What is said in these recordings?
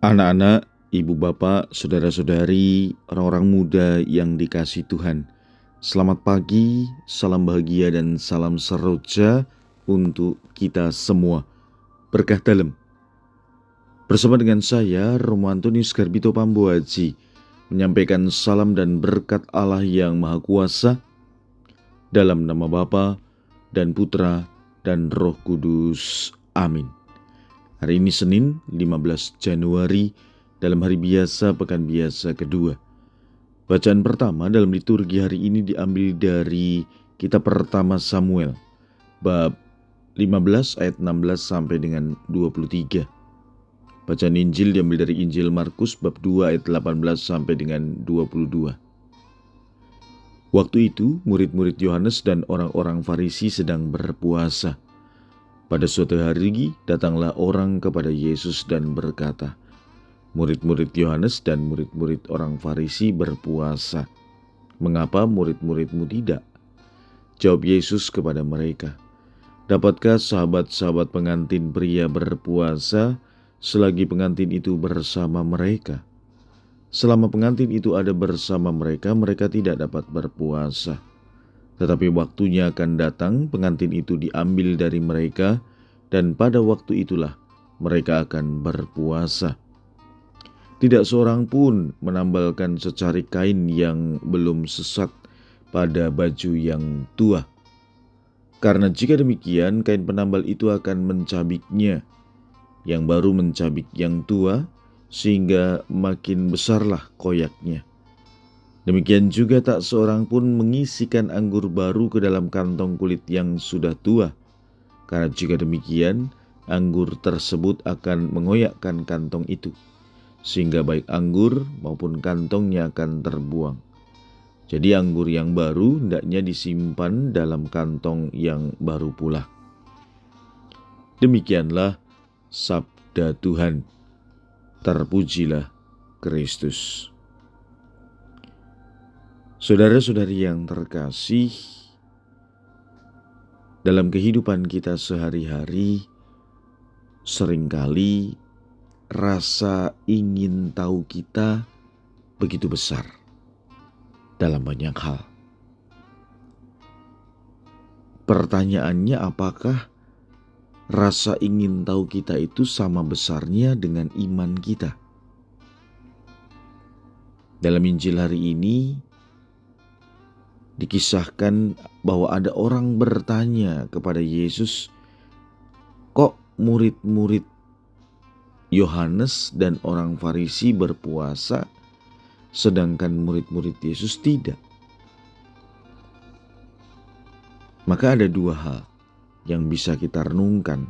Anak-anak, ibu bapak, saudara-saudari, orang-orang muda yang dikasih Tuhan. Selamat pagi, salam bahagia dan salam seroja untuk kita semua. Berkah dalam. Bersama dengan saya, Romo Antonius Garbito Pambuaji, menyampaikan salam dan berkat Allah yang Maha Kuasa dalam nama Bapa dan Putra dan Roh Kudus. Amin. Hari ini Senin 15 Januari dalam hari biasa pekan biasa kedua. Bacaan pertama dalam liturgi hari ini diambil dari kitab pertama Samuel bab 15 ayat 16 sampai dengan 23. Bacaan Injil diambil dari Injil Markus bab 2 ayat 18 sampai dengan 22. Waktu itu murid-murid Yohanes dan orang-orang Farisi sedang berpuasa. Pada suatu hari datanglah orang kepada Yesus dan berkata, Murid-murid Yohanes dan murid-murid orang Farisi berpuasa. Mengapa murid-muridmu tidak? Jawab Yesus kepada mereka, Dapatkah sahabat-sahabat pengantin pria berpuasa selagi pengantin itu bersama mereka? Selama pengantin itu ada bersama mereka, mereka tidak dapat berpuasa. Tetapi waktunya akan datang, pengantin itu diambil dari mereka, dan pada waktu itulah mereka akan berpuasa. Tidak seorang pun menambalkan secari kain yang belum sesat pada baju yang tua. Karena jika demikian, kain penambal itu akan mencabiknya, yang baru mencabik yang tua, sehingga makin besarlah koyaknya. Demikian juga tak seorang pun mengisikan anggur baru ke dalam kantong kulit yang sudah tua. Karena jika demikian, anggur tersebut akan mengoyakkan kantong itu, sehingga baik anggur maupun kantongnya akan terbuang. Jadi anggur yang baru hendaknya disimpan dalam kantong yang baru pula. Demikianlah sabda Tuhan. Terpujilah Kristus. Saudara-saudari yang terkasih, dalam kehidupan kita sehari-hari, sering kali rasa ingin tahu kita begitu besar dalam banyak hal. Pertanyaannya, apakah rasa ingin tahu kita itu sama besarnya dengan iman kita? Dalam Injil hari ini, dikisahkan bahwa ada orang bertanya kepada Yesus, "Kok murid-murid Yohanes dan orang Farisi berpuasa, sedangkan murid-murid Yesus tidak?" Maka ada dua hal yang bisa kita renungkan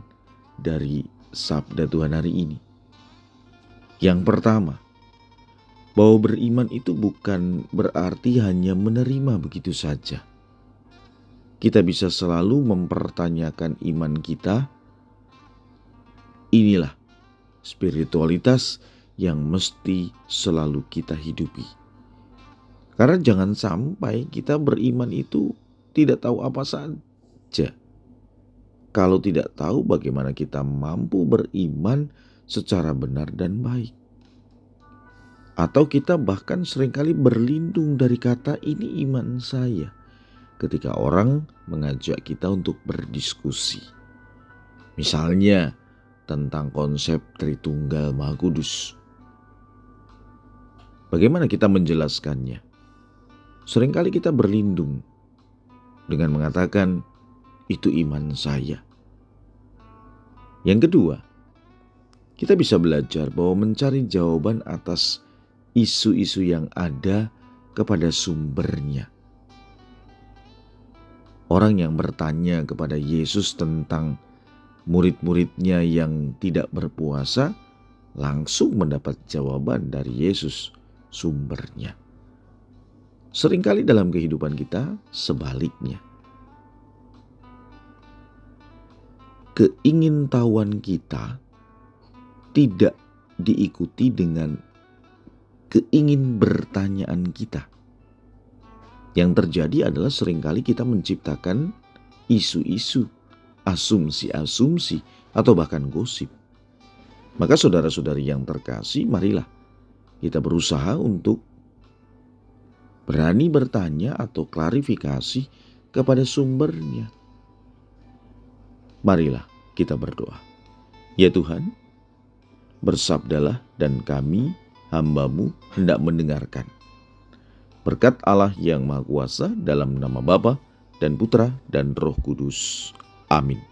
dari sabda Tuhan hari ini. Yang pertama, bahwa beriman itu bukan berarti hanya menerima begitu saja. Kita bisa selalu mempertanyakan iman kita. Inilah spiritualitas yang mesti selalu kita hidupi. Karena jangan sampai kita beriman itu tidak tahu apa saja. Kalau tidak tahu bagaimana kita mampu beriman secara benar dan baik. Atau kita bahkan sering kali berlindung dari kata ini iman saya ketika orang mengajak kita untuk berdiskusi. Misalnya tentang konsep Tritunggal Maha Kudus. Bagaimana kita menjelaskannya? Seringkali kita berlindung dengan mengatakan itu iman saya. Yang kedua, kita bisa belajar bahwa mencari jawaban atas isu-isu yang ada kepada sumbernya. Orang yang bertanya kepada Yesus tentang murid-muridnya yang tidak berpuasa langsung mendapat jawaban dari Yesus sumbernya. Seringkali dalam kehidupan kita sebaliknya. Keingintahuan kita tidak diikuti dengan keingin bertanyaan kita. Yang terjadi adalah sering kali kita menciptakan isu-isu, asumsi-asumsi, atau bahkan gosip. Maka saudara-saudari yang terkasih, marilah kita berusaha untuk berani bertanya atau klarifikasi kepada sumbernya. Marilah kita berdoa. Ya Tuhan, bersabdalah dan kami, hambamu, hendak mendengarkan. Berkat Allah yang Maha Kuasa dalam nama Bapa dan Putra dan Roh Kudus. Amin.